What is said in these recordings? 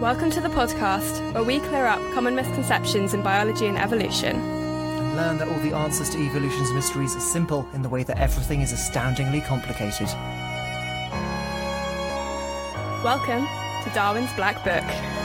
Welcome to the podcast, where we clear up common misconceptions in biology and evolution. and learn that all the answers to evolution's mysteries are simple in the way that everything is astoundingly complicated. Welcome to Darwin's Black Book.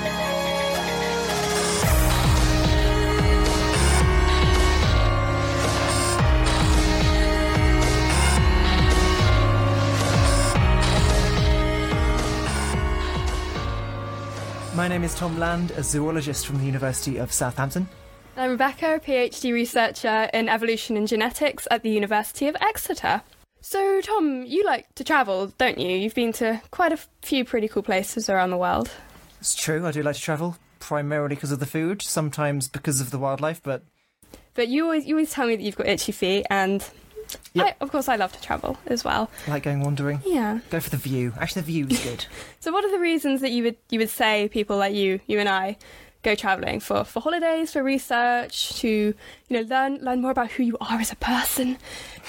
My name is Tom Land, a zoologist from the University of Southampton. I'm Rebecca, a PhD researcher in evolution and genetics at the University of Exeter. So, Tom, you like to travel, don't you? You've been to quite a few pretty cool places around the world. It's true, I do like to travel, primarily because of the food, sometimes because of the wildlife, but But you always you always tell me that you've got itchy feet, and Yep. I, of course I love to travel as well. I like going wandering. Yeah. Go for the view. Actually, the view is good. So, what are the reasons that you would you would say people like you, you and I, go traveling for for holidays, for research, to you know learn learn more about who you are as a person,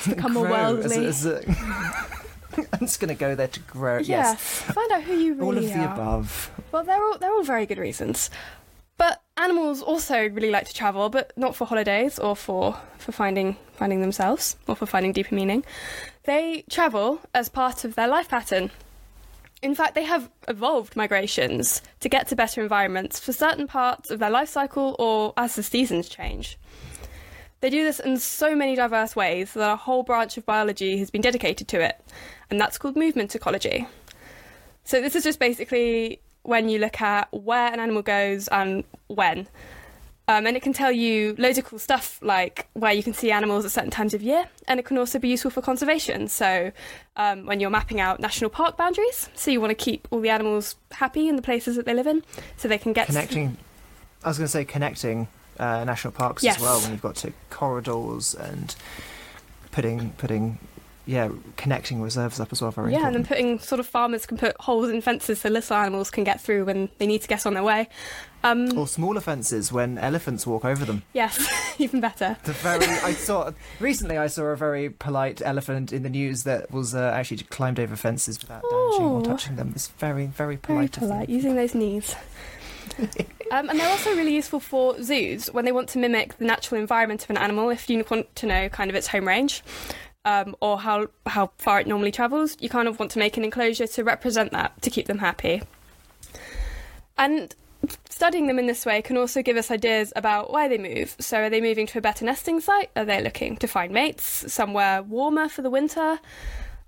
to become more Grow as a- worldly. as a- I'm just going to go there to grow. yes. Yes. find out who you really are. All of the are. above. Well, they're all they're all very good reasons. Also really like to travel, but not for holidays or for, for finding finding themselves or for finding deeper meaning. They travel as part of their life pattern. In fact, they have evolved migrations to get to better environments for certain parts of their life cycle or as the seasons change. They do this in so many diverse ways that a whole branch of biology has been dedicated to it, and that's called movement ecology. So this is just basically when you look at where an animal goes and when. Um, and it can tell you loads of cool stuff like where you can see animals at certain times of year, and it can also be useful for conservation. So, um, when you're mapping out national park boundaries, so you want to keep all the animals happy in the places that they live in, so they can get Connecting, I was going to say connecting uh, national parks Yes. as well, when you've got to corridors and putting, putting, yeah, connecting reserves up as well, very yeah, and then putting sort of farmers can put holes in fences so little animals can get through when they need to get on their way. Um, Or smaller fences when elephants walk over them. yes, even better. The very I saw recently I saw a very polite elephant in the news that was uh, actually climbed over fences without damaging or touching them. It's very very Very polite. them. polite, using those knees. um, and they're also really useful for zoos when they want to mimic the natural environment of an animal. If you want to know kind of its home range um, or how how far it normally travels, you kind of want to make an enclosure to represent that to keep them happy. And studying them in this way can also give us ideas about why they move. So, are they moving to a better nesting site? Are they looking to find mates somewhere warmer for the winter?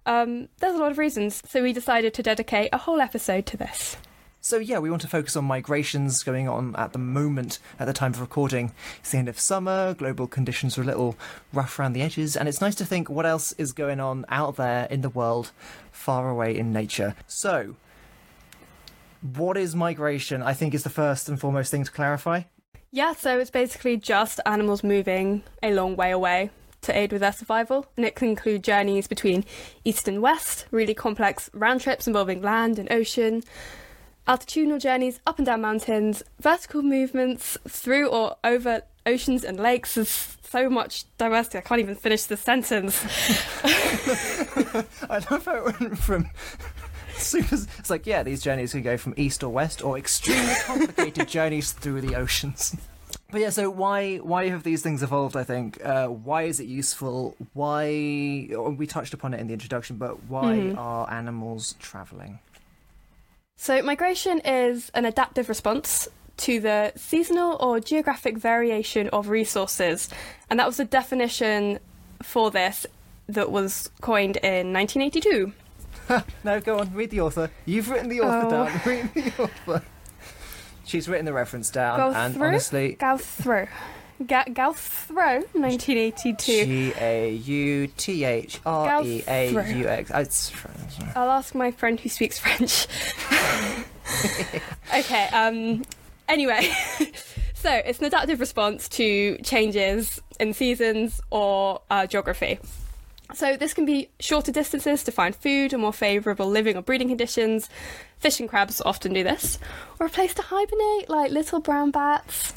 Um, there's a lot of reasons. So, we decided to dedicate a whole episode to this. So yeah, we want to focus on migrations going on at the moment at the time of recording. It's the end of summer, global conditions are a little rough around the edges, and it's nice to think what else is going on out there in the world, far away in nature. So, what is migration? I think is the first and foremost thing to clarify. Yeah, so it's basically just animals moving a long way away to aid with their survival, and it can include journeys between east and west, really complex round trips involving land and ocean, altitudinal journeys up and down mountains, vertical movements through or over oceans and lakes. There's so much diversity, I can't even finish the sentence. I love how it went from super. It's like yeah, these journeys can go from east or west, or extremely complicated journeys through the oceans. But yeah, so why why have these things evolved? I think uh, why is it useful? Why we touched upon it in the introduction, but why Mhm. are animals traveling? So, migration is an adaptive response to the seasonal or geographic variation of resources, and that was the definition for this that was coined in 1982. No, go on, read the author. You've written the author Oh. down. Read the author. She's written the reference down, Go and through? honestly, Gauthreaux. Ga- Gauthreaux, 1982. G A U T H R E A U X. I'll ask my friend who speaks French. okay, um, anyway. so, it's an adaptive response to changes in seasons or uh, geography. So, this can be shorter distances to find food or more favourable living or breeding conditions. Fish and crabs often do this. Or a place to hibernate, like little brown bats.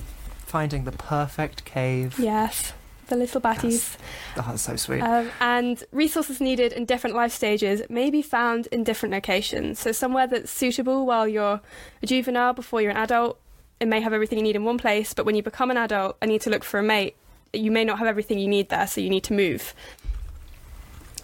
Finding the perfect cave. Yes. the little batties. Oh, that's so sweet. Um, and resources needed in different life stages may be found in different locations. So, somewhere that's suitable while you're a juvenile before you're an adult, it may have everything you need in one place, but when you become an adult and need to look for a mate, you may not have everything you need there, so you need to move.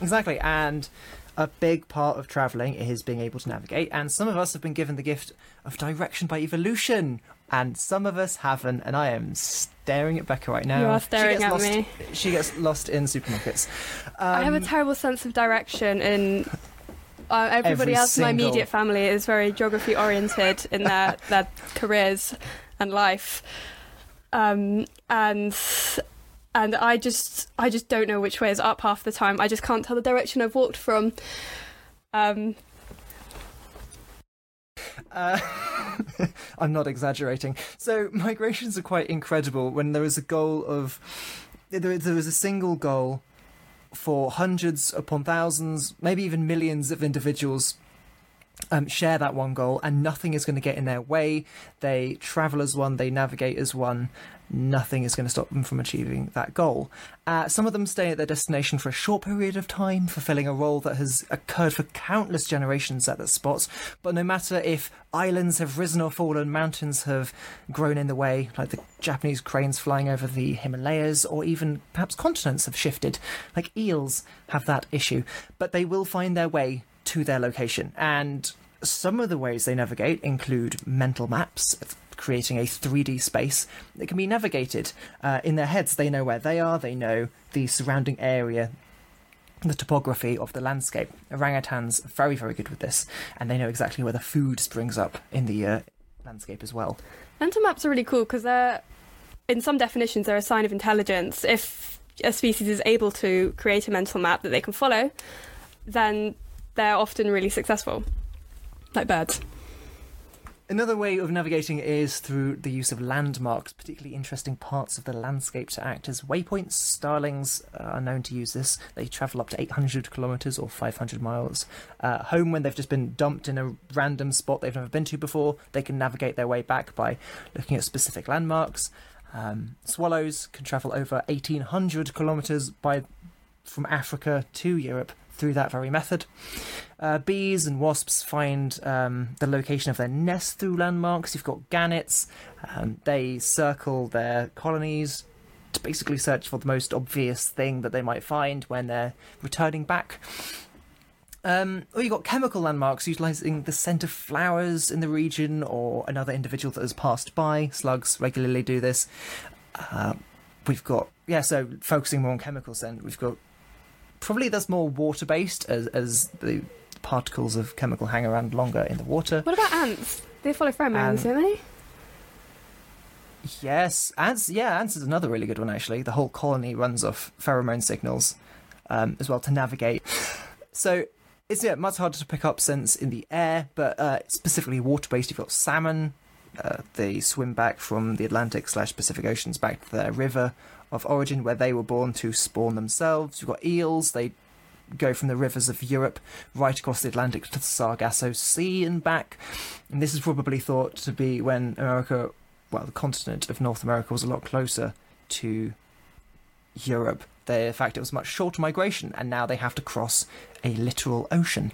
Exactly, and a big part of travelling is being able to navigate, and some of us have been given the gift of direction by evolution, and some of us haven't, and I am staring at Becca right now. You are staring at lost, me. She gets lost in supermarkets. I have a Um, terrible sense of direction, and uh, everybody Every else in my immediate family is very geography oriented in their their careers and life, um, and and I just I just don't know which way is up half the time. I just can't tell the direction I've walked from. Um, Uh, I'm not exaggerating. So migrations are quite incredible. When there is a goal of, there, there is a single goal for hundreds upon thousands, maybe even millions of individuals. Um, share that one goal, and nothing is going to get in their way. They travel as one, they navigate as one. Nothing is going to stop them from achieving that goal. Uh, some of them stay at their destination for a short period of time, fulfilling a role that has occurred for countless generations at that spot. But no matter if islands have risen or fallen, mountains have grown in the way, like the Japanese cranes flying over the Himalayas, or even perhaps continents have shifted, like eels have that issue. But they will find their way to their location. And some of the ways they navigate include mental maps, creating a 3D space that can be navigated. Uh, in their heads, they know where they are, they know the surrounding area, the topography of the landscape. Orangutans are very, very good with this, and they know exactly where the food springs up in the uh, landscape as well. mental maps are really cool because they're, in some definitions, they're a sign of intelligence. If a species is able to create a mental map that they can follow, then they're often really successful, like birds. Another way of navigating is through the use of landmarks, particularly interesting parts of the landscape to act as waypoints. Starlings are known to use this. They travel up to 800 kilometres or 500 miles. Uh, home, when they've just been dumped in a random spot they've never been to before, they can navigate their way back by looking at specific landmarks. Um, swallows can travel over 1800 kilometres by from Africa to Europe through that very method. Uh, bees and wasps find um, the location of their nest through landmarks. You've got gannets. Um, they circle their colonies to basically search for the most obvious thing that they might find when they're returning back. Um, or you've got chemical landmarks utilizing the scent of flowers in the region or another individual that has passed by. Slugs regularly do this. Uh, we've got, yeah, so focusing more on chemical scent, we've got probably that's more water based as, as the particles of chemical hang around longer in the water. What about ants? They follow pheromones, don't they? Yes, ants. Yeah, ants is another really good one actually. The whole colony runs off pheromone signals um, as well to navigate. So it's yeah much harder to pick up scents in the air, but uh, specifically water based. You've got salmon. Uh, they swim back from the Atlantic slash Pacific Oceans back to their river of origin where they were born to spawn themselves. You've got eels. They go from the rivers of Europe right across the Atlantic to the Sargasso Sea and back. And this is probably thought to be when America, well, the continent of North America was a lot closer to Europe. They, in fact, it was much shorter migration, and now they have to cross a literal ocean.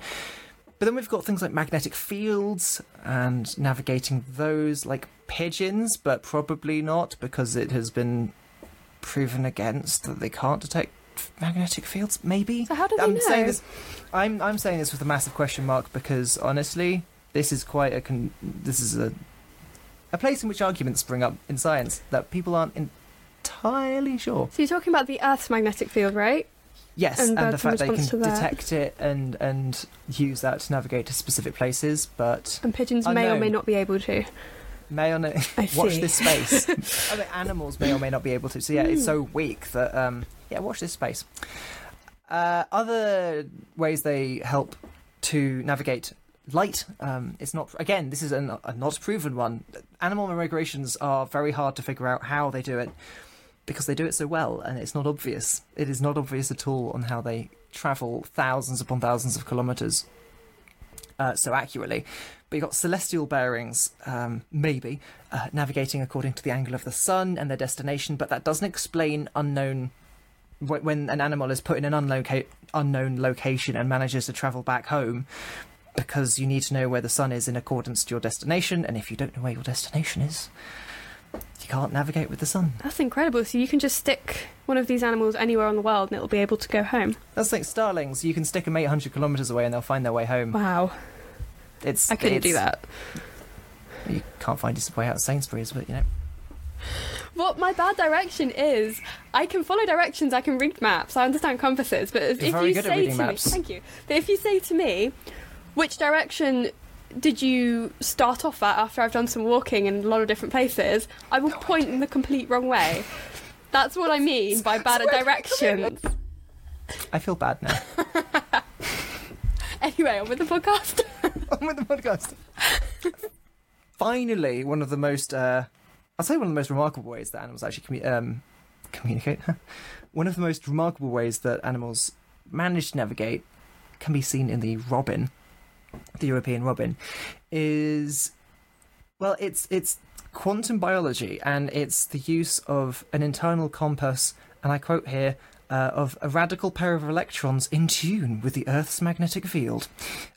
But then we've got things like magnetic fields and navigating those, like pigeons, but probably not because it has been proven against that they can't detect magnetic fields. Maybe So how do they I'm know? saying this. I'm I'm saying this with a massive question mark because honestly, this is quite a con- this is a a place in which arguments spring up in science that people aren't entirely sure. So you're talking about the Earth's magnetic field, right? Yes, And and, the fact they can response to that. detect it and and use that to navigate to specific places, but And pigeons may or may not be able to. may or no I watch this space. Other animals may or may not be able to. So yeah, Hmm. it's so weak that um yeah, watch this space. Uh, other ways they help to navigate light. Um, it's not again. This is an, a not proven one. Animal migrations are very hard to figure out how they do it because they do it so well, and it's not obvious. It is not obvious at all on how they travel thousands upon thousands of kilometers uh, so accurately. But you've got celestial bearings, um, maybe, uh, navigating according to the angle of the sun and their destination, but that doesn't explain unknown when an animal is put in an unloca- unknown location and manages to travel back home, because you need to know where the sun is in accordance to your destination, and if you don't know where your destination is, you can't navigate with the sun. That's incredible. So you can just stick one of these animals anywhere on the world and it'll be able to go home. That's like starlings. You can stick them 800 kilometers away and they'll find their way home. Wow. It's I couldn't do that. You can't find your way out of Sainsbury's, but you know. What my bad direction is, I can follow directions, I can read maps, I understand compasses, but if, You're if very you say to maps. me, thank you. But if you say to me, which direction did you start off at after I've done some walking in a lot of different places, I will point in the complete wrong way. That's what I mean by bad at directions. I feel bad now. Anyway, on with the podcast. on with the podcast. Finally, one of the most, uh, I'll say one of the most remarkable ways that animals actually commu- um, communicate. one of the most remarkable ways that animals manage to navigate can be seen in the robin, the European robin, is well, it's it's quantum biology and it's the use of an internal compass, and I quote here. Uh, of a radical pair of electrons in tune with the Earth's magnetic field.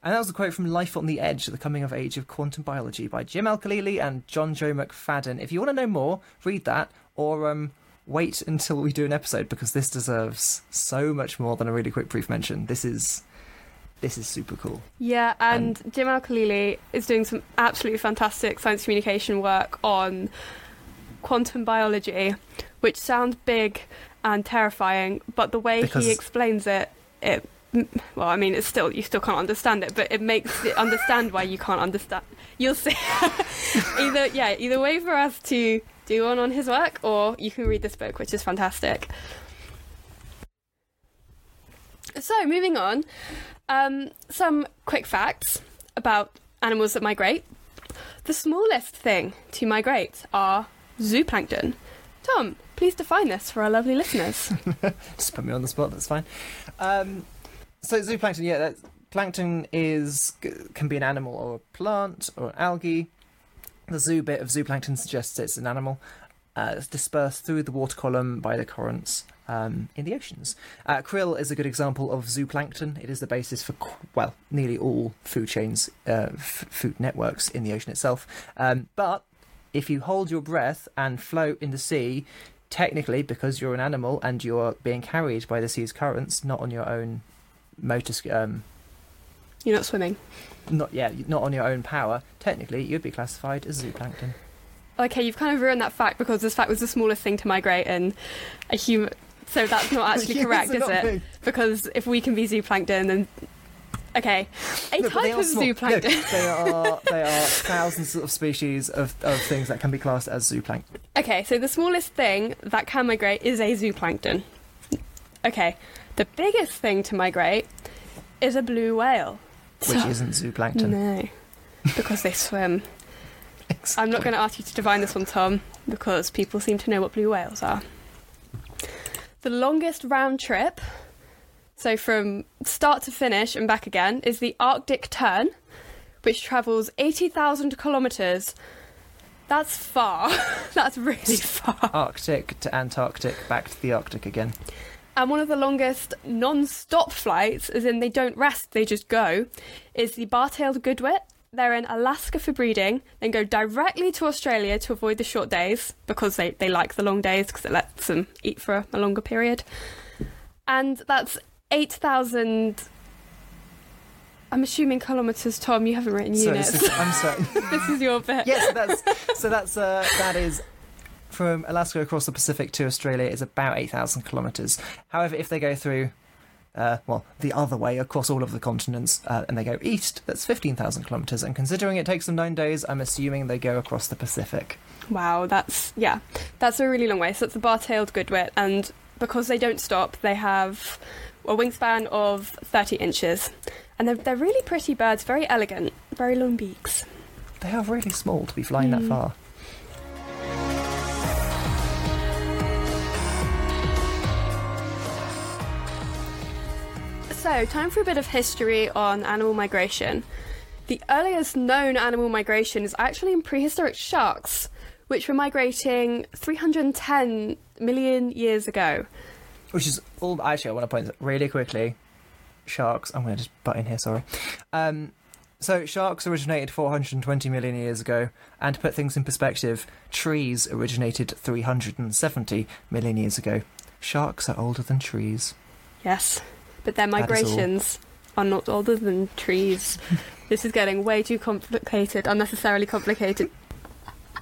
And that was a quote from Life on the Edge, The Coming of Age of Quantum Biology by Jim Al-Khalili and Johnjoe McFadden. If you want to know more, read that or um, wait until we do an episode because this deserves so much more than a really quick brief mention. This is this is super cool. Yeah, um, and Jim Al Khalili is doing some absolutely fantastic science communication work on quantum biology, which sounds big and terrifying, but the way he explains it, it well, I mean, it's still you still can't understand it, but it makes it understand why you can't understand. You'll see. either yeah, either way for us to do one on his work, or you can read this book, which is fantastic. So moving on, um, some quick facts about animals that migrate. The smallest thing to migrate are zooplankton. Tom, please define this for our lovely listeners. Just put me on the spot. That's fine. Um, so zooplankton, yeah, plankton is can be an animal or a plant or an algae. The zoo bit of zooplankton suggests it's an animal. Uh, it's dispersed through the water column by the currents um, in the oceans. Uh, krill is a good example of zooplankton. It is the basis for well, nearly all food chains, uh, f- food networks in the ocean itself. Um, but if you hold your breath and float in the sea, technically, because you're an animal and you're being carried by the sea's currents, not on your own motor, um, You're not swimming. not yeah, not on your own power, technically you'd be classified as zooplankton. Okay, you've kind of ruined that fact because this fact was the smallest thing to migrate in a human. So that's not actually correct, is it? big. Because if we can be zooplankton, then okay, a No, type of small. No, zooplankton. they are they are thousands of species of, of things that can be classed as zooplankton. Okay, so the smallest thing that can migrate is a zooplankton. Okay, the biggest thing to migrate is a blue whale. Which So- isn't zooplankton. No, because they swim. I'm not going to ask you to define this one, Tom, because people seem to know what blue whales are. The longest round trip, so from start to finish and back again, is the Arctic Tern, which travels 80,000 kilometres. That's far. That's really far. Arctic to Antarctic, back to the Arctic again. And one of the longest non stop flights, as in they don't rest, they just go, is the bar tailed godwit. They're in Alaska for breeding, then go directly to Australia to avoid the short days because they, they like the long days because it lets them eat for a longer period. And that's 8,000. I'm assuming kilometres, Tom. You haven't written So units. is, I'm sorry. this is your bit. yes, that's so that's uh, that is from Alaska across the Pacific to Australia is about eight thousand kilometers. However, if they go through, uh, well, the other way across all of the continents, uh, and they go east, that's fifteen thousand kilometers. And considering it takes them nine days, I'm assuming they go across the Pacific. Wow, that's yeah, that's a really long way. So it's a bar-tailed godwit, and because they don't stop, they have a wingspan of 30 inches, and they're they're really pretty birds, very elegant, very long beaks. They are really small to be flying that Mm. far. So, time for a bit of history on animal migration. The earliest known animal migration is actually in prehistoric sharks, which were migrating 310 million years ago. which is all. Actually, I want to point really quickly. Sharks. I'm going to just butt in here. Sorry. Um, so sharks originated 420 million years ago, and to put things in perspective, trees originated 370 million years ago. Sharks are older than trees. Yes, but their That is all. migrations are not older than trees. this is getting way too complicated, unnecessarily complicated.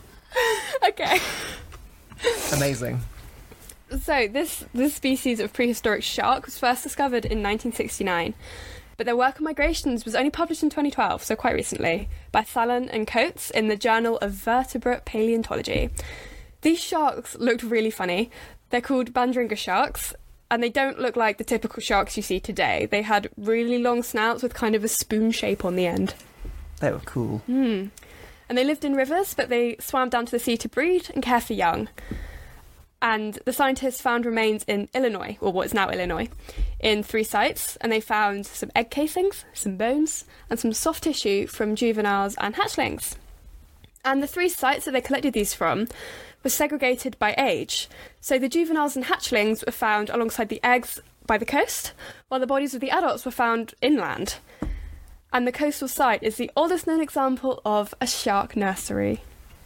okay. Amazing. So this this species of prehistoric shark was first discovered in 1969, but their work on migrations was only published in 2012, so quite recently, by Sallan and Coates in the Journal of Vertebrate Paleontology. These sharks looked really funny. They're called Bandringa sharks, and they don't look like the typical sharks you see today. They had really long snouts with kind of a spoon shape on the end. They were cool. Hmm. And they lived in rivers, but they swam down to the sea to breed and care for young. And the scientists found remains in Illinois, or what is now Illinois, in three sites, and they found some egg casings, some bones, and some soft tissue from juveniles and hatchlings. And the three sites that they collected these from were segregated by age. So the juveniles and hatchlings were found alongside the eggs by the coast, while the bodies of the adults were found inland. And the coastal site is the oldest known example of a shark nursery.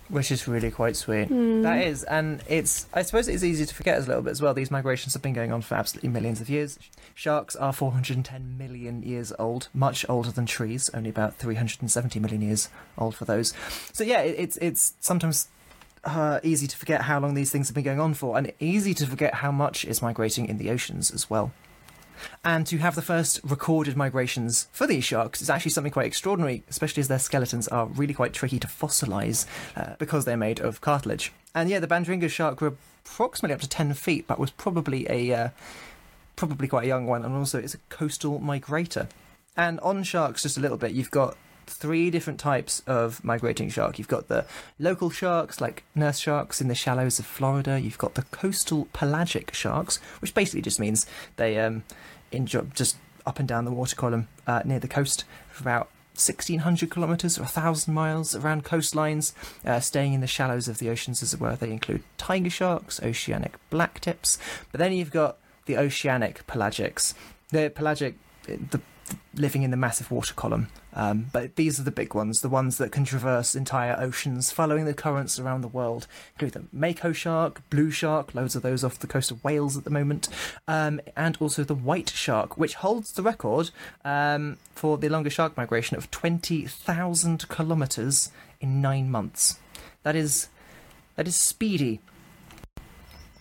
Which is really quite sweet. Hmm. That is, and it's. I suppose it's easy to forget as a little bit as well. These migrations have been going on for absolutely millions of years. Sharks are 410 million years old, much older than trees. Only about 370 million years old for those. So yeah, it, it's it's sometimes uh, easy to forget how long these things have been going on for, and easy to forget how much is migrating in the oceans as well. And to have the first recorded migrations for these sharks is actually something quite extraordinary, especially as their skeletons are really quite tricky to fossilise uh, because they're made of cartilage. And yeah, the Bandringa shark grew approximately up to 10 feet, but was probably a uh, probably quite a young one, and also it's a coastal migrator. And on sharks, just a little bit, you've got three different types of migrating shark. You've got the local sharks, like nurse sharks in the shallows of Florida. You've got the coastal pelagic sharks, which basically just means they um, enjoy just up and down the water column uh, near the coast for about 1600 kilometres or 1000 miles around coastlines, uh, staying in the shallows of the oceans, as it were. They include tiger sharks, oceanic blacktips, but then you've got the oceanic pelagics. The pelagic, the living in the massive water column. Um, but these are the big ones, the ones that can traverse entire oceans, following the currents around the world. Include the mako shark, blue shark, loads of those off the coast of Wales at the moment, um, and also the white shark, which holds the record um, for the longest shark migration of 20,000 kilometres in nine months. That is that is speedy.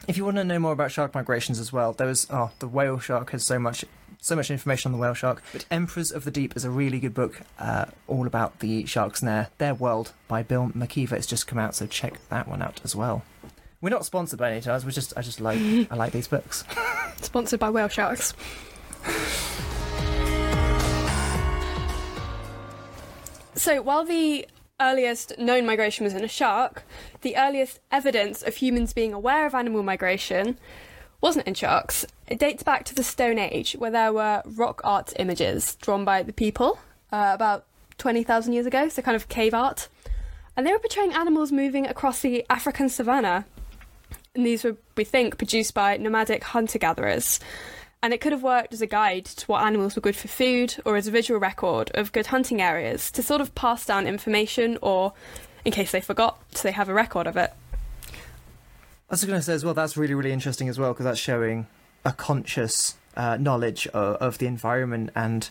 If you want to know more about shark migrations as well, there was oh the whale shark has so much so much information on the whale shark. But Emperors of the Deep is a really good book, uh, all about the sharks and their their world by Bill McKeever. It's just come out, so check that one out as well. We're not sponsored by any times. We just I just like I like these books. Sponsored by whale sharks. So, while the earliest known migration was in a shark, the earliest evidence of humans being aware of animal migration wasn't in sharks. It dates back to the Stone Age, where there were rock art images drawn by the people uh, about 20,000 years ago, so kind of cave art. And they were portraying animals moving across the African savannah. And these were, we think, produced by nomadic hunter gatherers. And it could have worked as a guide to what animals were good for food or as a visual record of good hunting areas to sort of pass down information or, in case they forgot, so they have a record of it. I was going to say as well, that's really, really interesting as well, because that's showing a conscious uh, knowledge of, of the environment and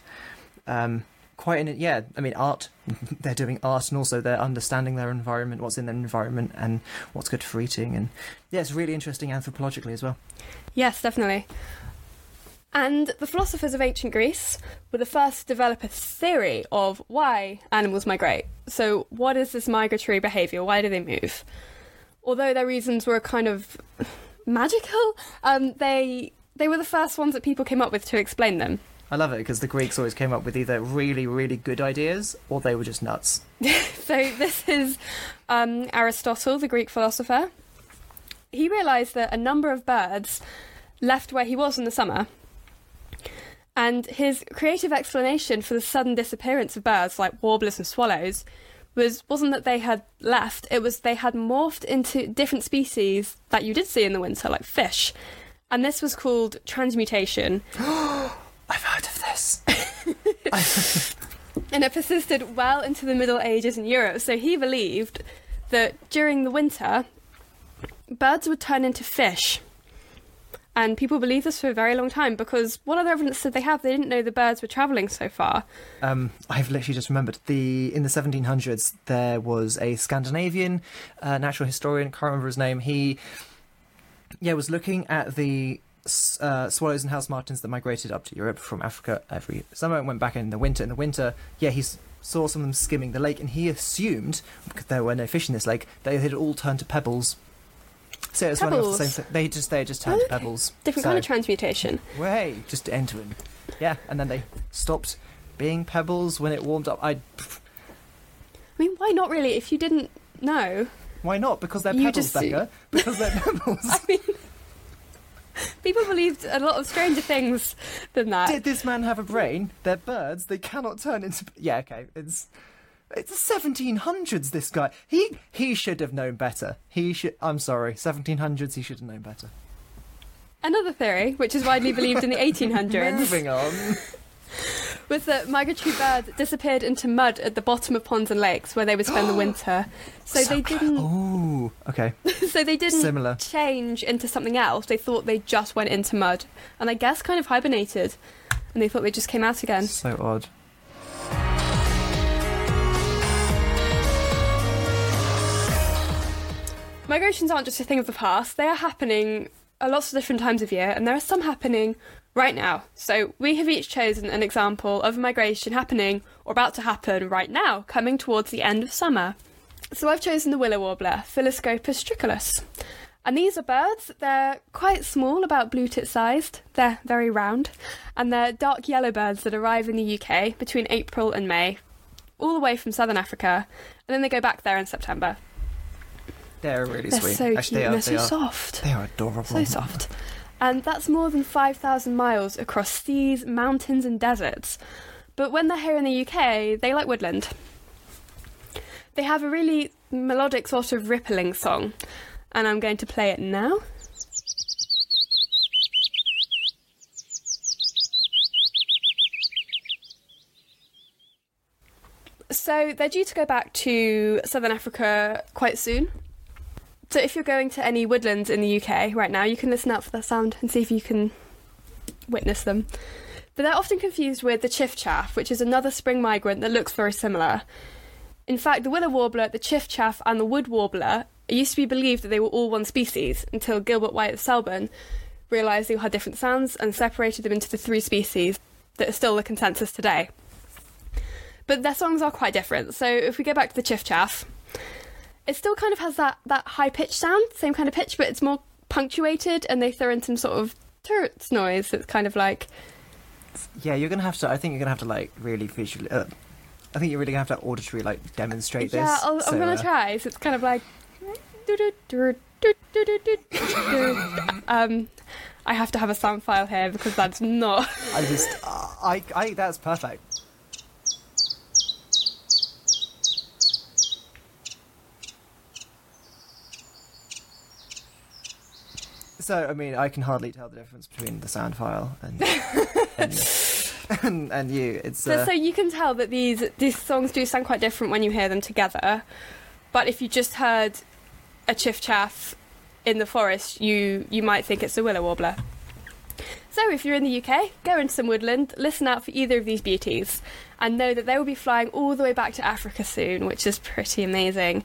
um, quite an, yeah, I mean, art. they're doing art and also they're understanding their environment, what's in their environment, and what's good for eating. And yeah, it's really interesting anthropologically as well. Yes, definitely. And the philosophers of ancient Greece were the first to develop a theory of why animals migrate. So, what is this migratory behaviour? Why do they move? Although their reasons were kind of magical, um, they they were the first ones that people came up with to explain them. I love it because the Greeks always came up with either really, really good ideas or they were just nuts. So this is um, Aristotle, the Greek philosopher. He realised that a number of birds left where he was in the summer, and his creative explanation for the sudden disappearance of birds like warblers and swallows was wasn't that they had left; it was they had morphed into different species that you did see in the winter, like fish. And this was called transmutation. I've heard of this. and it persisted well into the Middle Ages in Europe. So he believed that during the winter, birds would turn into fish. And people believed this for a very long time because what other evidence did they have? They didn't know the birds were travelling so far. Um, I've literally just remembered the in the 1700s there was a Scandinavian uh, natural historian. Can't remember his name. He yeah was looking at the uh, swallows and house martins that migrated up to Europe from Africa every summer and went back in the winter. In the winter, yeah, he saw some of them skimming the lake, and he assumed because there were no fish in this lake they had all turned to pebbles. So it's one of the same. They just they just turned to Okay. pebbles. Different So- kind of transmutation. Way just entering. Yeah, and then they stopped being pebbles when it warmed up. I I mean, why not really? If you didn't know, why not? Because they're pebbles, just- Becca. Because they're pebbles. I mean, people believed a lot of stranger things than that. Did this man have a brain? They're birds. They cannot turn into. Yeah, okay. It's it's the 1700s. This guy. He he should have known better. He should. I'm sorry. 1700s. He should have known better. Another theory, which is widely believed in the 1800s, Moving on. was that migratory birds disappeared into mud at the bottom of ponds and lakes where they would spend the winter. So, they didn't. Oh, okay. So they didn't Similar. change into something else. They thought they just went into mud, and I guess kind of hibernated, and they thought they just came out again. So odd. Migrations aren't just a thing of the past, they are happening at lots of different times of year, and there are some happening right now. So we have each chosen an example of a migration happening or about to happen right now, coming towards the end of summer. So I've chosen the willow warbler, Phylloscopus trochilus. And these are birds, they're quite small, about blue tit sized, they're very round, and they're dark yellow birds that arrive in the UK between April and May, all the way from southern Africa, and then they go back there in September. They're really They're sweet. so cute They are, they're They so are. soft. They are adorable. So soft. And that's more than 5,000 miles across seas, mountains, and deserts. But when they're here in the UK, they like woodland. They have a really melodic, sort of rippling song, and I'm going to play it now. So they're due to go back to southern Africa quite soon. So if you're going to any woodlands in the UK right now, you can listen out for that sound and see if you can witness them. But they're often confused with the chiffchaff, which is another spring migrant that looks very similar. In fact, the willow warbler, the chiffchaff, and the wood warbler it used to be believed that they were all one species until Gilbert White of Selborne realised they all had different sounds and separated them into the three species that are still the consensus today. But their songs are quite different. So if we go back to the chiffchaff, it still kind of has that, that high pitched sound, same kind of pitch, but it's more punctuated and they throw in some sort of turrets noise. It's kind of like Yeah, you're gonna have to. I think you're gonna have to like really visually. Uh, I think you're really gonna have to auditory like demonstrate this. yeah, I'll, so, I'm gonna uh, try. So it's kind of like um, I have to have a sound file here because that's not. I just, uh, I, I, that's perfect. So, I mean, I can hardly tell the difference between the sound file and and, and, and you. It's So, uh, so you can tell that these these songs do sound quite different when you hear them together. But if you just heard a chiff chaff in the forest, you you might think it's a willow warbler. So if you're in the UK, go into some woodland, listen out for either of these beauties, and know that they will be flying all the way back to Africa soon, which is pretty amazing.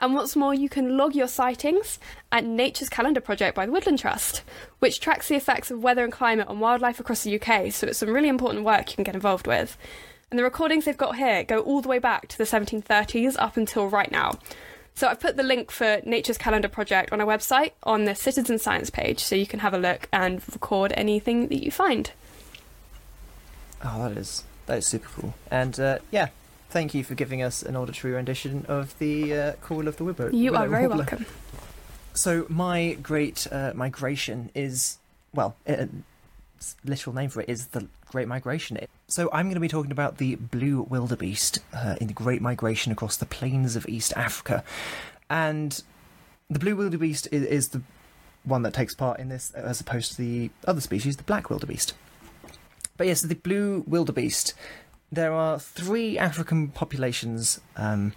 And what's more, you can log your sightings at Nature's Calendar Project by the Woodland Trust, which tracks the effects of weather and climate on wildlife across the UK, so it's some really important work you can get involved with. And the recordings they've got here go all the way back to the 1730s up until right now. So I've put the link for Nature's Calendar Project on our website on the Citizen Science page, so you can have a look and record anything that you find. oh, that is that is super cool. And uh, yeah, thank you for giving us an auditory rendition of the uh, call of the willow. You willow are very welcome. So my great uh, migration is well, uh, its literal name for it is the Great Migration. So I'm going to be talking about the blue wildebeest uh, in the Great Migration across the plains of East Africa, and the blue wildebeest is, is the one that takes part in this as opposed to the other species, the black wildebeest. But yes, the blue wildebeest. There are three African populations um,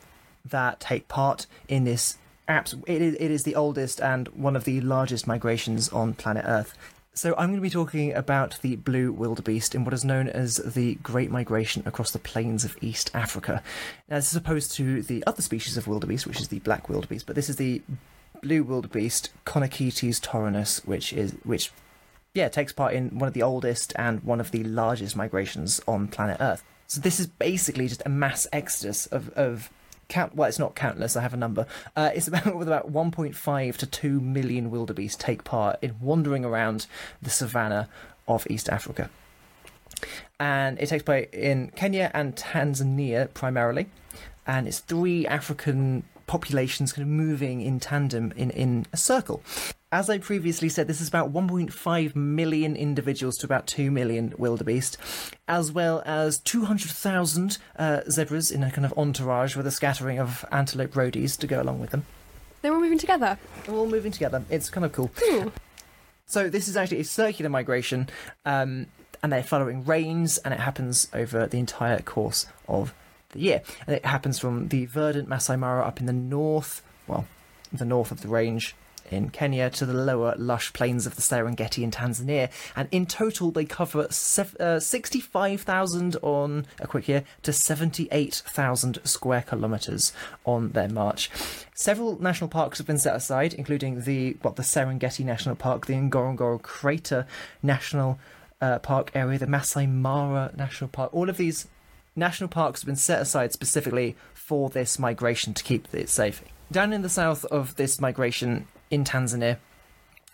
that take part in this. It, is, it is the oldest and one of the largest migrations on planet Earth. So I'm going to be talking about the blue wildebeest in what is known as the Great Migration across the plains of East Africa. Now, this is opposed to the other species of wildebeest, which is the black wildebeest, but this is the blue wildebeest, Connochaetes taurinus, which is which yeah takes part in one of the oldest and one of the largest migrations on planet Earth. So this is basically just a mass exodus of of count. Well, it's not countless. I have a number. Uh, it's about with about 1.5 to 2 million wildebeest take part in wandering around the savannah of East Africa. And it takes place in Kenya and Tanzania primarily, and it's three African populations kind of moving in tandem in, in a circle. As I previously said, this is about 1.5 million individuals to about 2 million wildebeest, as well as 200,000 uh, zebras in a kind of entourage with a scattering of antelope roadies to go along with them. They're all moving together. They're all moving together. It's kind of cool. Ooh. So this is actually a circular migration, um, and they're following rains, and it happens over the entire course of the year. And it happens from the verdant Masai Mara up in the north, well, the north of the range in Kenya to the lower lush plains of the Serengeti in Tanzania. And in total, they cover sev- uh, 65,000 on a quick year to 78,000 square kilometres on their march. Several national parks have been set aside, including the what the Serengeti National Park, the Ngorongoro Crater National uh, Park area, the Masai Mara National Park. All of these national parks have been set aside specifically for this migration to keep it safe. Down in the south of this migration in Tanzania,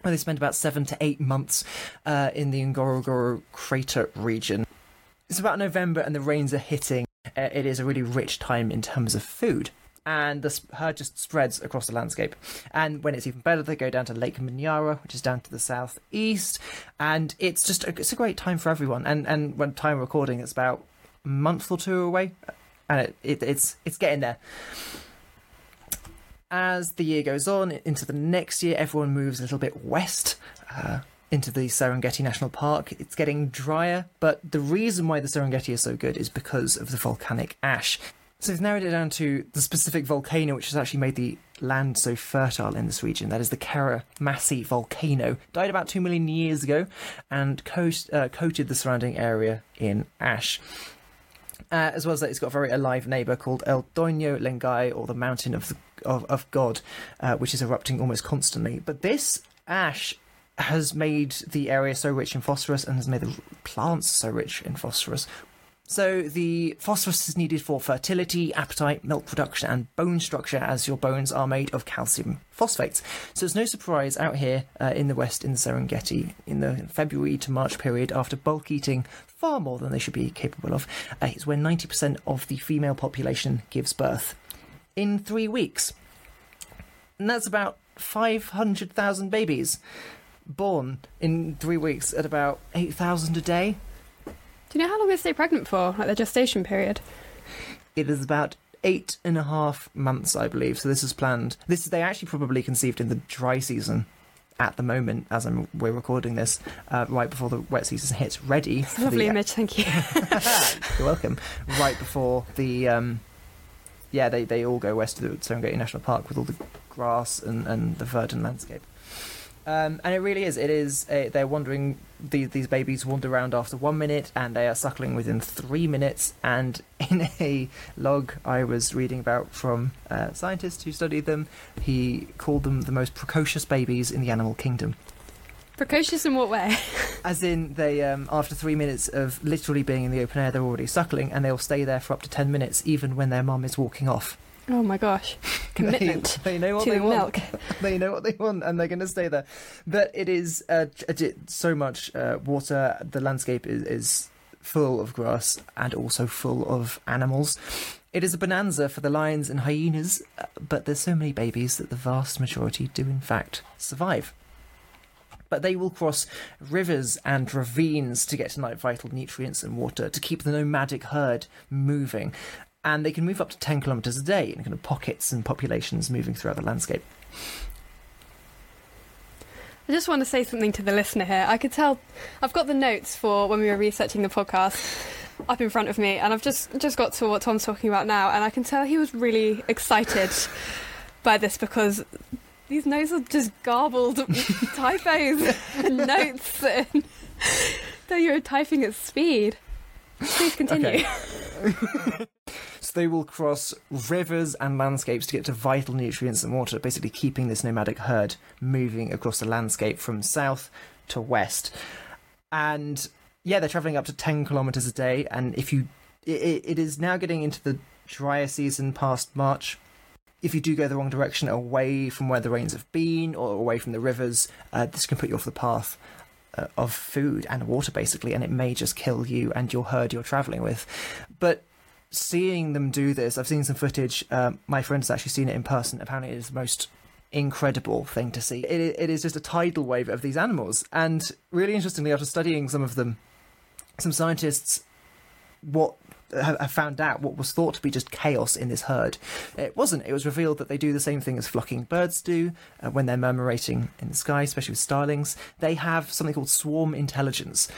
where they spend about seven to eight months uh, in the Ngorongoro crater region. It's about November and the rains are hitting. Uh, it is a really rich time in terms of food. And the herd just spreads across the landscape. And when it's even better, they go down to Lake Manyara, which is down to the southeast. And it's just a, it's a great time for everyone. And and when time recording, it's about month or two away, and it, it it's it's getting there as the year goes on into the next year, everyone moves a little bit west uh, into the Serengeti National Park. It's getting drier, but the reason why the Serengeti is so good is because of the volcanic ash. So we've narrowed it down to the specific volcano which has actually made the land so fertile in this region. That is the Kera Massi volcano. Died about two million years ago and coat, uh, coated the surrounding area in ash. Uh, as well as that, it's got a very alive neighbour called Ol Doinyo Lengai, or the Mountain of the, of, of God, uh, which is erupting almost constantly. But this ash has made the area so rich in phosphorus and has made the plants so rich in phosphorus. So the phosphorus is needed for fertility, appetite, milk production, and bone structure, as your bones are made of calcium phosphates. So it's no surprise out here uh, in the west, in the Serengeti, in the February to March period, after bulk eating far more than they should be capable of, uh, is when 90% of the female population gives birth in three weeks. And that's about 500,000 babies born in three weeks at about 8,000 a day. Do you know how long they stay pregnant for, like their gestation period? It is about eight and a half months, I believe. So this is planned. This they actually probably conceived in the dry season at the moment as I'm, we're recording this, uh, right before the wet season hits, ready. Lovely the, image, thank you. You're welcome. Right before the, um, yeah, they, they all go west to the Serengeti National Park with all the grass and, and the verdant landscape. Um, and it really is. It is. Uh, they're wandering. These these babies wander around after one minute, and they are suckling within three minutes. And in a log I was reading about from a scientist who studied them, he called them the most precocious babies in the animal kingdom. Precocious in what way? As in, they um, after three minutes of literally being in the open air, they're already suckling, and they'll stay there for up to ten minutes, even when their mum is walking off. Oh my gosh. Commitment They, they know what to they want. milk. they know what they want, and they're going to stay there. But it is uh, so much uh, water. The landscape is, is full of grass and also full of animals. It is a bonanza for the lions and hyenas, uh, but there's so many babies that the vast majority do in fact survive. But they will cross rivers and ravines to get to night vital nutrients and water to keep the nomadic herd moving. And they can move up to 10 kilometres a day in kind of pockets and populations moving throughout the landscape. I just want to say something to the listener here. I could tell I've got the notes for when we were researching the podcast up in front of me, and I've just just got to what Tom's talking about now, and I can tell he was really excited by this because these notes are just garbled typos and notes, and that you're typing at speed. Please continue. Okay. so they will cross rivers and landscapes to get to vital nutrients and water, basically keeping this nomadic herd moving across the landscape from south to west. And yeah, they're traveling up to 10 kilometers a day. And if you, it, it is now getting into the drier season past March. If you do go the wrong direction, away from where the rains have been or away from the rivers, uh, this can put you off the path uh, of food and water, basically, and it may just kill you and your herd you're traveling with. But seeing them do this, I've seen some footage. Um, my friend's actually seen it in person. Apparently, it is the most incredible thing to see. It, it is just a tidal wave of these animals, and really interestingly, after studying some of them, some scientists what have found out what was thought to be just chaos in this herd. It wasn't. It was revealed that they do the same thing as flocking birds do uh, when they're murmurating in the sky, especially with starlings. They have something called swarm intelligence.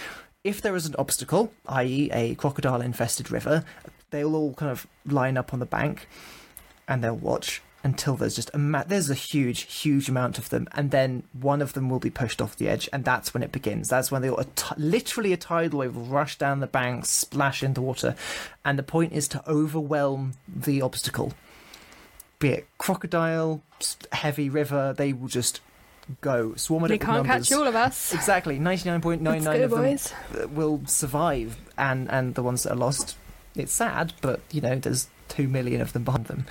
If there is an obstacle, i.e., a crocodile infested river, they'll all kind of line up on the bank and they'll watch until there's just a ma- there's a huge huge amount of them and then one of them will be pushed off the edge and that's when it begins. That's when they'll t- literally a tidal wave will rush down the bank splash into water and the point is to overwhelm the obstacle. Be it crocodile heavy river they will just go swarm They can't numbers. catch all of us. exactly. 99.99 good, of them will survive and and the ones that are lost it's sad but you know there's 2 million of them behind them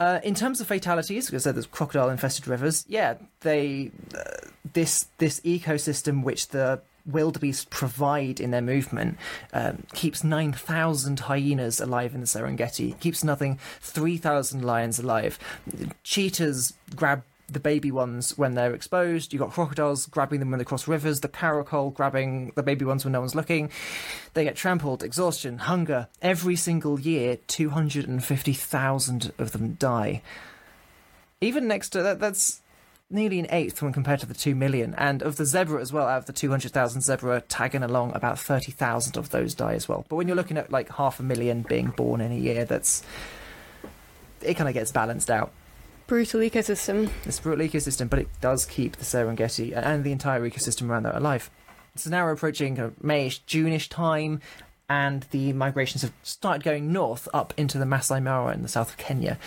uh, in terms of fatalities, because there's crocodile-infested rivers. Yeah, they uh, this this ecosystem which the wildebeest provide in their movement um, keeps 9,000 hyenas alive in the Serengeti, keeps nothing 3,000 lions alive. Cheetahs grab the baby ones when they're exposed. You've got crocodiles grabbing them when they cross rivers, the caracal grabbing the baby ones when no one's looking. They get trampled, exhaustion, hunger. Every single year, 250,000 of them die. Even next to that, that's nearly an eighth when compared to the 2 million. And of the zebra as well, out of the 200,000 zebra tagging along, about 30,000 of those die as well. But when you're looking at like half a million being born in a year, that's. It kind of gets balanced out. Brutal ecosystem. A brutal ecosystem, but it does keep the Serengeti and the entire ecosystem around there alive. So now we're approaching kind of Mayish, Juneish time, and the migrations have started going north up into the Masai Mara in the south of Kenya.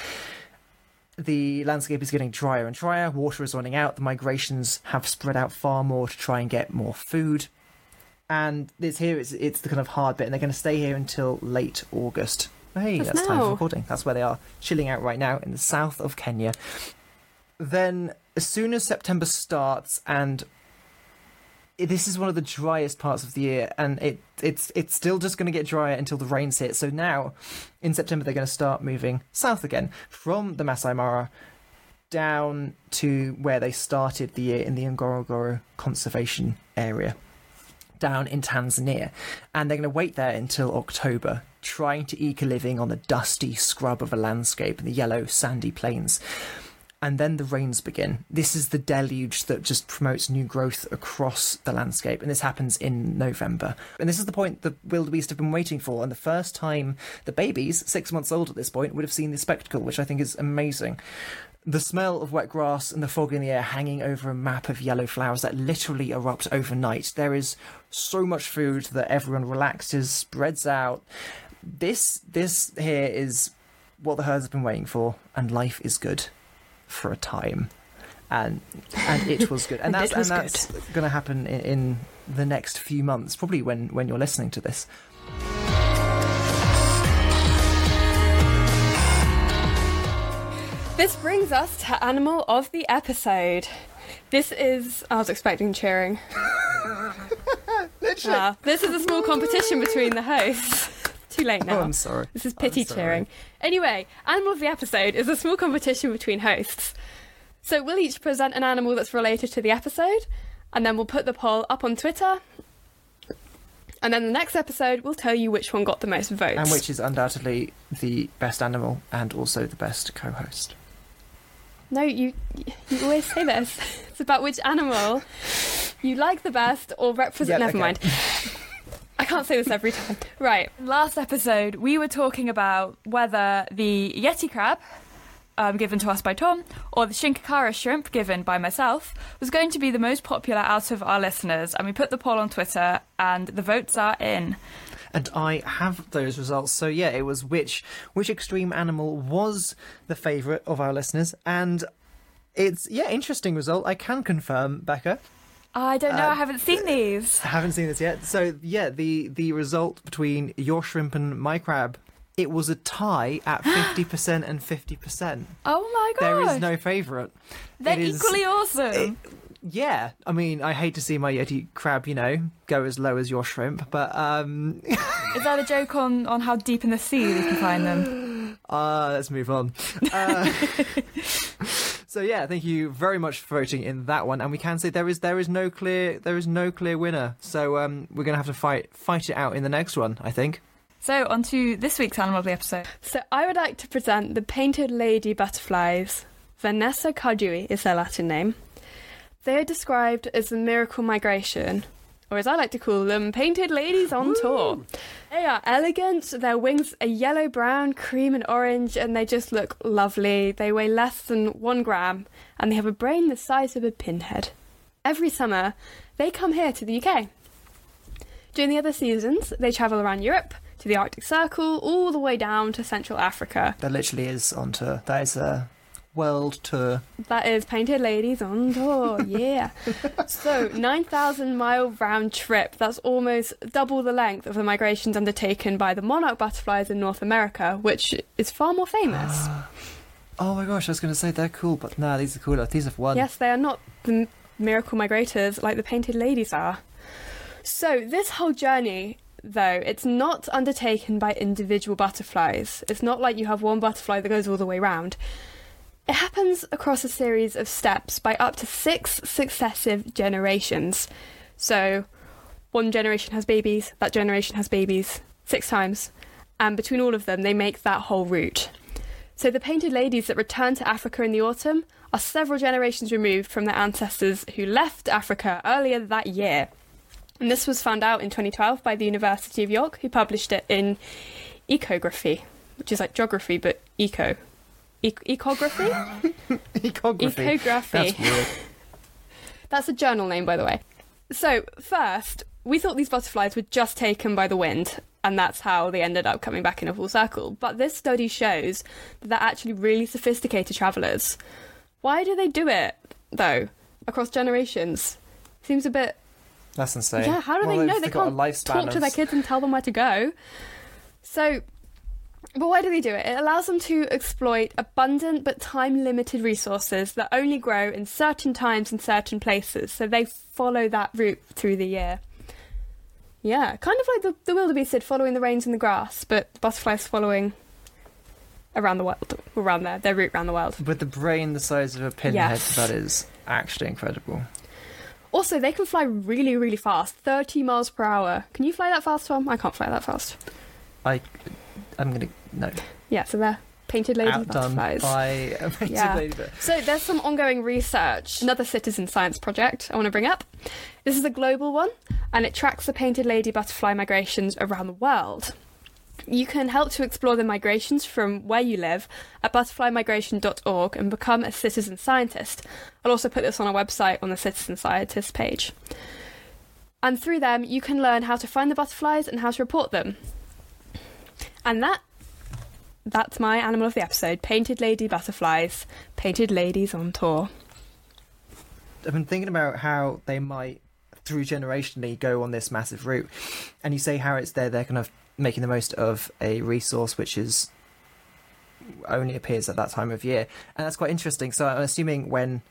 The landscape is getting drier and drier, water is running out, the migrations have spread out far more to try and get more food. And it's here, it's, it's the kind of hard bit, and they're going to stay here until late August. Hey, That's that's, time for recording. That's where they are, chilling out right now in the south of Kenya. Then, as soon as September starts, and this is one of the driest parts of the year, and it it's it's still just going to get drier until the rains hit. So now, in September, they're going to start moving south again from the Masai Mara down to where they started the year in the Ngorongoro Conservation Area down in Tanzania. And they're going to wait there until October, trying to eke a living on the dusty scrub of a landscape and the yellow sandy plains. And then the rains begin. This is the deluge that just promotes new growth across the landscape. And this happens in November. And this is the point the wildebeest have been waiting for. And the first time the babies, six months old at this point, would have seen this spectacle, which I think is amazing the smell of wet grass and the fog in the air hanging over a map of yellow flowers that literally erupt overnight. There is so much food that everyone relaxes, spreads out. This this here is what the herds have been waiting for, and life is good for a time. And and it was good, and And that's and that's going to happen in, in the next few months, probably when when you're listening to this. This brings us to animal of the episode. This is. I was expecting cheering. Ah, this is a small competition between the hosts. Too late now. Oh, I'm sorry. This is pity cheering. Anyway, animal of the episode is a small competition between hosts. So we'll each present an animal that's related to the episode, and then we'll put the poll up on Twitter. And then the next episode, we'll tell you which one got the most votes. and which is undoubtedly the best animal and also the best co-host. No, you you always say this. It's about which animal you like the best or represent. Yeah, Never okay. mind. I can't say this every time. Right. Last episode, we were talking about whether the Yeti crab, um, given to us by Tom, or the Shinkakara shrimp, given by myself, was going to be the most popular out of our listeners. And we put the poll on Twitter, and the votes are in. And I have those results. So yeah, it was which which extreme animal was the favourite of our listeners, and it's yeah interesting result. I can confirm, Becca. I don't know, Uh, I haven't seen these. I haven't seen this yet. So yeah, the the result between your shrimp and my crab, it was a tie at fifty percent and fifty percent. Oh my god. There is no favourite. They're it is- equally awesome. Yeah, I mean, I hate to see my yeti crab, you know, go as low as your shrimp, but um, Is that a joke on, on how deep in the sea we can find them? Uh, let's move on. Uh, so yeah, thank you very much for voting in that one, and we can say there is there is no clear there is no clear winner. So um, we're gonna have to fight fight it out in the next one, I think. So, on to this week's animal of the episode. So I would like to present the painted lady butterflies. Vanessa cardui is their Latin name. They are described as the miracle migration, or as I like to call them, painted ladies on tour. They are elegant, their wings are yellow, brown, cream, and orange, and they just look lovely. They weigh less than one gram, and they have a brain the size of a pinhead. Every summer, they come here to the UK. During the other seasons, they travel around Europe, to the Arctic Circle, all the way down to Central Africa. That literally is on tour. That is a world tour. That is Painted Ladies on Tour, yeah. so, 9,000 mile round trip. That's almost double the length of the migrations undertaken by the monarch butterflies in North America, which is far more famous. Oh my gosh, I was gonna say they're cool, but nah, these are cooler. These have won. Yes, they are not the miracle migrators like the Painted Ladies are. So, this whole journey, though, it's not undertaken by individual butterflies. It's not like you have one butterfly that goes all the way round. It happens across a series of steps by up to six successive generations. So, one generation has babies, that generation has babies six times, and between all of them, they make that whole route. So, the painted ladies that return to Africa in the autumn are several generations removed from their ancestors who left Africa earlier that year. And this was found out in 2012 by the University of York, who published it in Ecography, which is like geography but eco. E- ecography? Ecography. Ecography. That's weird. That's a journal name, by the way. So, first, we thought these butterflies were just taken by the wind, and that's how they ended up coming back in a full circle. But this study shows that they're actually really sophisticated travellers. Why do they do it, though, across generations? Seems a bit. That's insane. Yeah, how do Well, they know they can't talk to their kids and tell them where to go? So, but why do they do it? It allows them to exploit abundant but time limited resources that only grow in certain times in certain places. So they follow that route through the year. Yeah, kind of like the, the wildebeest did, following the rains in the grass, but the butterflies following around the world, around there, their route around the world. With the brain the size of a pinhead, Yes. that is actually incredible. Also, they can fly really, really fast 30 miles per hour. Can you fly that fast, Tom? I can't fly that fast. I, I'm gonna no Yeah, so they're painted lady outdone butterflies. by a painted Yeah. lady. But So there's some ongoing research. Another citizen science project I want to bring up. This is a global one, and it tracks the painted lady butterfly migrations around the world. You can help to explore the migrations from where you live at butterflymigration.org and become a citizen scientist. I'll also put this on our website on the citizen scientist page. And through them, you can learn how to find the butterflies and how to report them. And that that's my animal of the episode painted lady butterflies painted ladies on tour I've been thinking about how they might, through generationally, go on this massive route. And you say how it's there, they're kind of making the most of a resource which is only appears at that time of year, and that's quite interesting. So I'm assuming when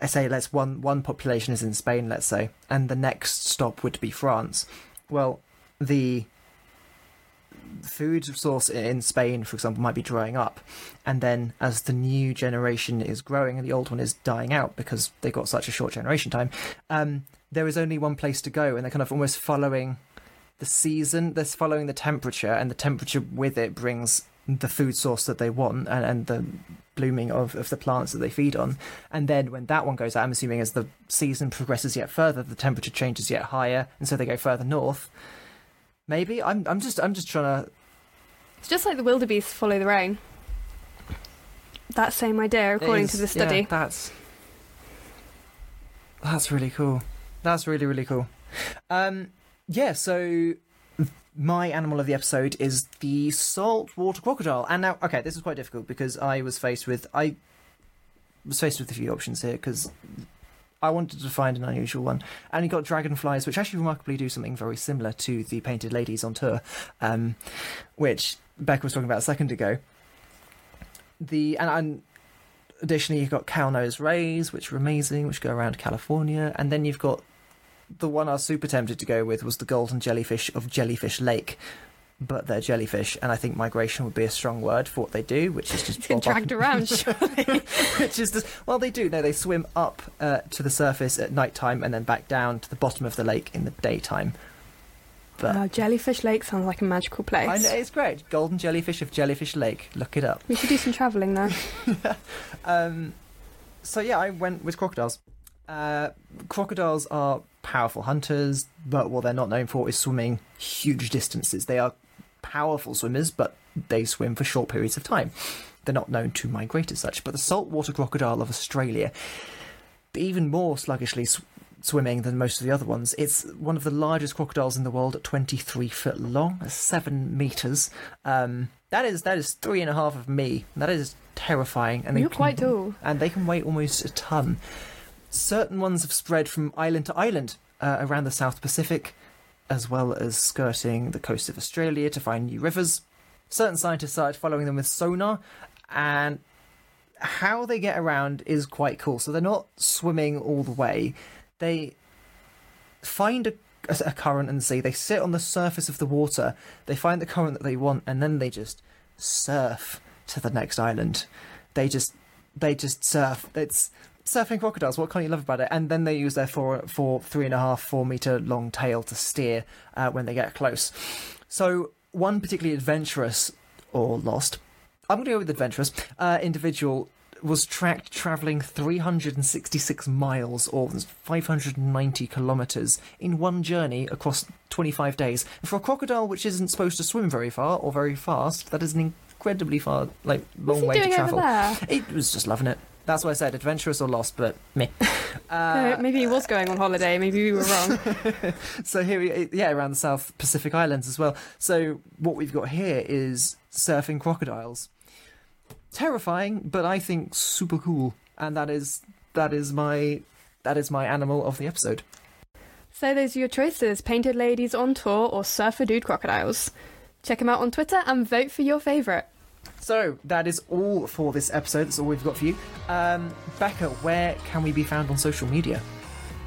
I say let's one one population is in Spain, let's say, and the next stop would be France. Well, the food source in Spain, for example, might be drying up, and then as the new generation is growing and the old one is dying out because they've got such a short generation time, um, there is only one place to go, and they're kind of almost following the season. They're following the temperature, and the temperature with it brings the food source that they want, and, and the blooming of, of the plants that they feed on. And then when that one goes out, I'm assuming as the season progresses yet further, the temperature changes yet higher, and so they go further north. Maybe I'm I'm just I'm just trying to It's just like the wildebeest follow the rain. That same idea, according is- to the study. yeah, that's that's really cool. That's really really cool. Um, yeah. So my animal of the episode is the saltwater crocodile. And now, okay, this is quite difficult because I was faced with I was faced with a few options here because I wanted to find an unusual one, and you got dragonflies, which actually remarkably do something very similar to the painted ladies on tour, um, which Becca was talking about a second ago. The and, and additionally you've got cow nose rays, which are amazing, which go around California, and then you've got the one I was super tempted to go with was the golden jellyfish of Jellyfish Lake. But they're jellyfish, and I think migration would be a strong word for what they do, which is just bob up dragged around. surely. which is just well they do no they swim up uh, to the surface at night time and then back down to the bottom of the lake in the daytime but wow, Jellyfish Lake sounds like a magical place. I know, it's great golden jellyfish of jellyfish lake look it up We should do some travelling there. um, so yeah i went with crocodiles uh, crocodiles are powerful hunters but what they're not known for is swimming huge distances they are powerful swimmers but they swim for short periods of time they're not known to migrate as such but the saltwater crocodile of australia even more sluggishly sw- swimming than most of the other ones. It's one of the largest crocodiles in the world at 23 foot long, seven meters. Um, that is that is three and a half of me. That is terrifying. And they You're can- quite tall. and they can weigh almost a ton. Certain ones have spread from island to island uh, around the South Pacific, as well as skirting the coast of Australia to find new rivers. Certain scientists started following them with sonar, and how they get around is quite cool. So they're not swimming all the way; they find a, a, current and see. They sit on the surface of the water. They find the current that they want, and then they just surf to the next island. They just they just surf. It's surfing crocodiles. What can't you love about it? And then they use their four, four, three and a half, four meter long tail to steer uh, when they get close. So one particularly adventurous or lost, I'm going to go with adventurous uh, individual was tracked traveling 366 miles or 590 kilometers in one journey across 25 days. And for a crocodile which isn't supposed to swim very far or very fast, that is an incredibly far, like long way to travel. It was just loving it. That's why I said adventurous or lost, but me. Uh, Uh, maybe he was going on holiday. Maybe we were wrong. so here we, yeah, around the South Pacific Islands as well. So what we've got here is surfing crocodiles. Terrifying, but I think super cool, and that is that is my that is my animal of the episode. so those are your choices: painted ladies on tour or surfer dude crocodiles. Check them out on Twitter and vote for your favourite. So that is all for this episode. That's all we've got for you. Um, Becca, where can we be found on social media?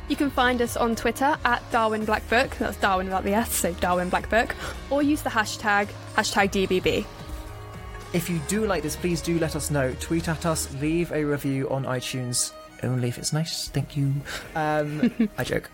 You can find us on Twitter at Darwin Black Book. That's Darwin without the S, so Darwin Black Book. Or use the hashtag hashtag DBB. If you do like this, please do let us know. Tweet at us, leave a review on iTunes, only if it's nice. Thank you. Um, I joke.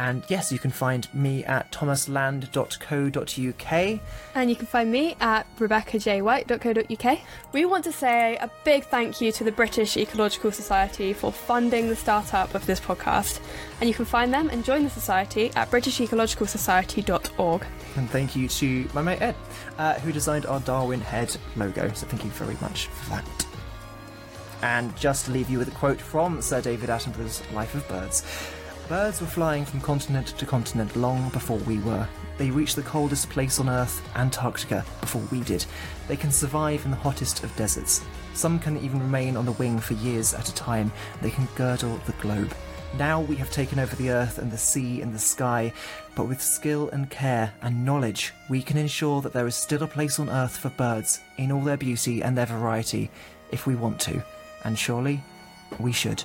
And yes, you can find me at thomasland.co.uk. And you can find me at rebeccajwhite.co.uk. We want to say a big thank you to the British Ecological Society for funding the startup of this podcast. And you can find them and join the society at britishecologicalsociety.org. And thank you to my mate Ed, uh, who designed our Darwin Head logo. So thank you very much for that. And just to leave you with a quote from Sir David Attenborough's Life of Birds. Birds were flying from continent to continent long before we were. They reached the coldest place on Earth, Antarctica, before we did. They can survive in the hottest of deserts. Some can even remain on the wing for years at a time. They can girdle the globe. Now we have taken over the earth and the sea and the sky, but with skill and care and knowledge, we can ensure that there is still a place on earth for birds in all their beauty and their variety, if we want to. And surely, we should.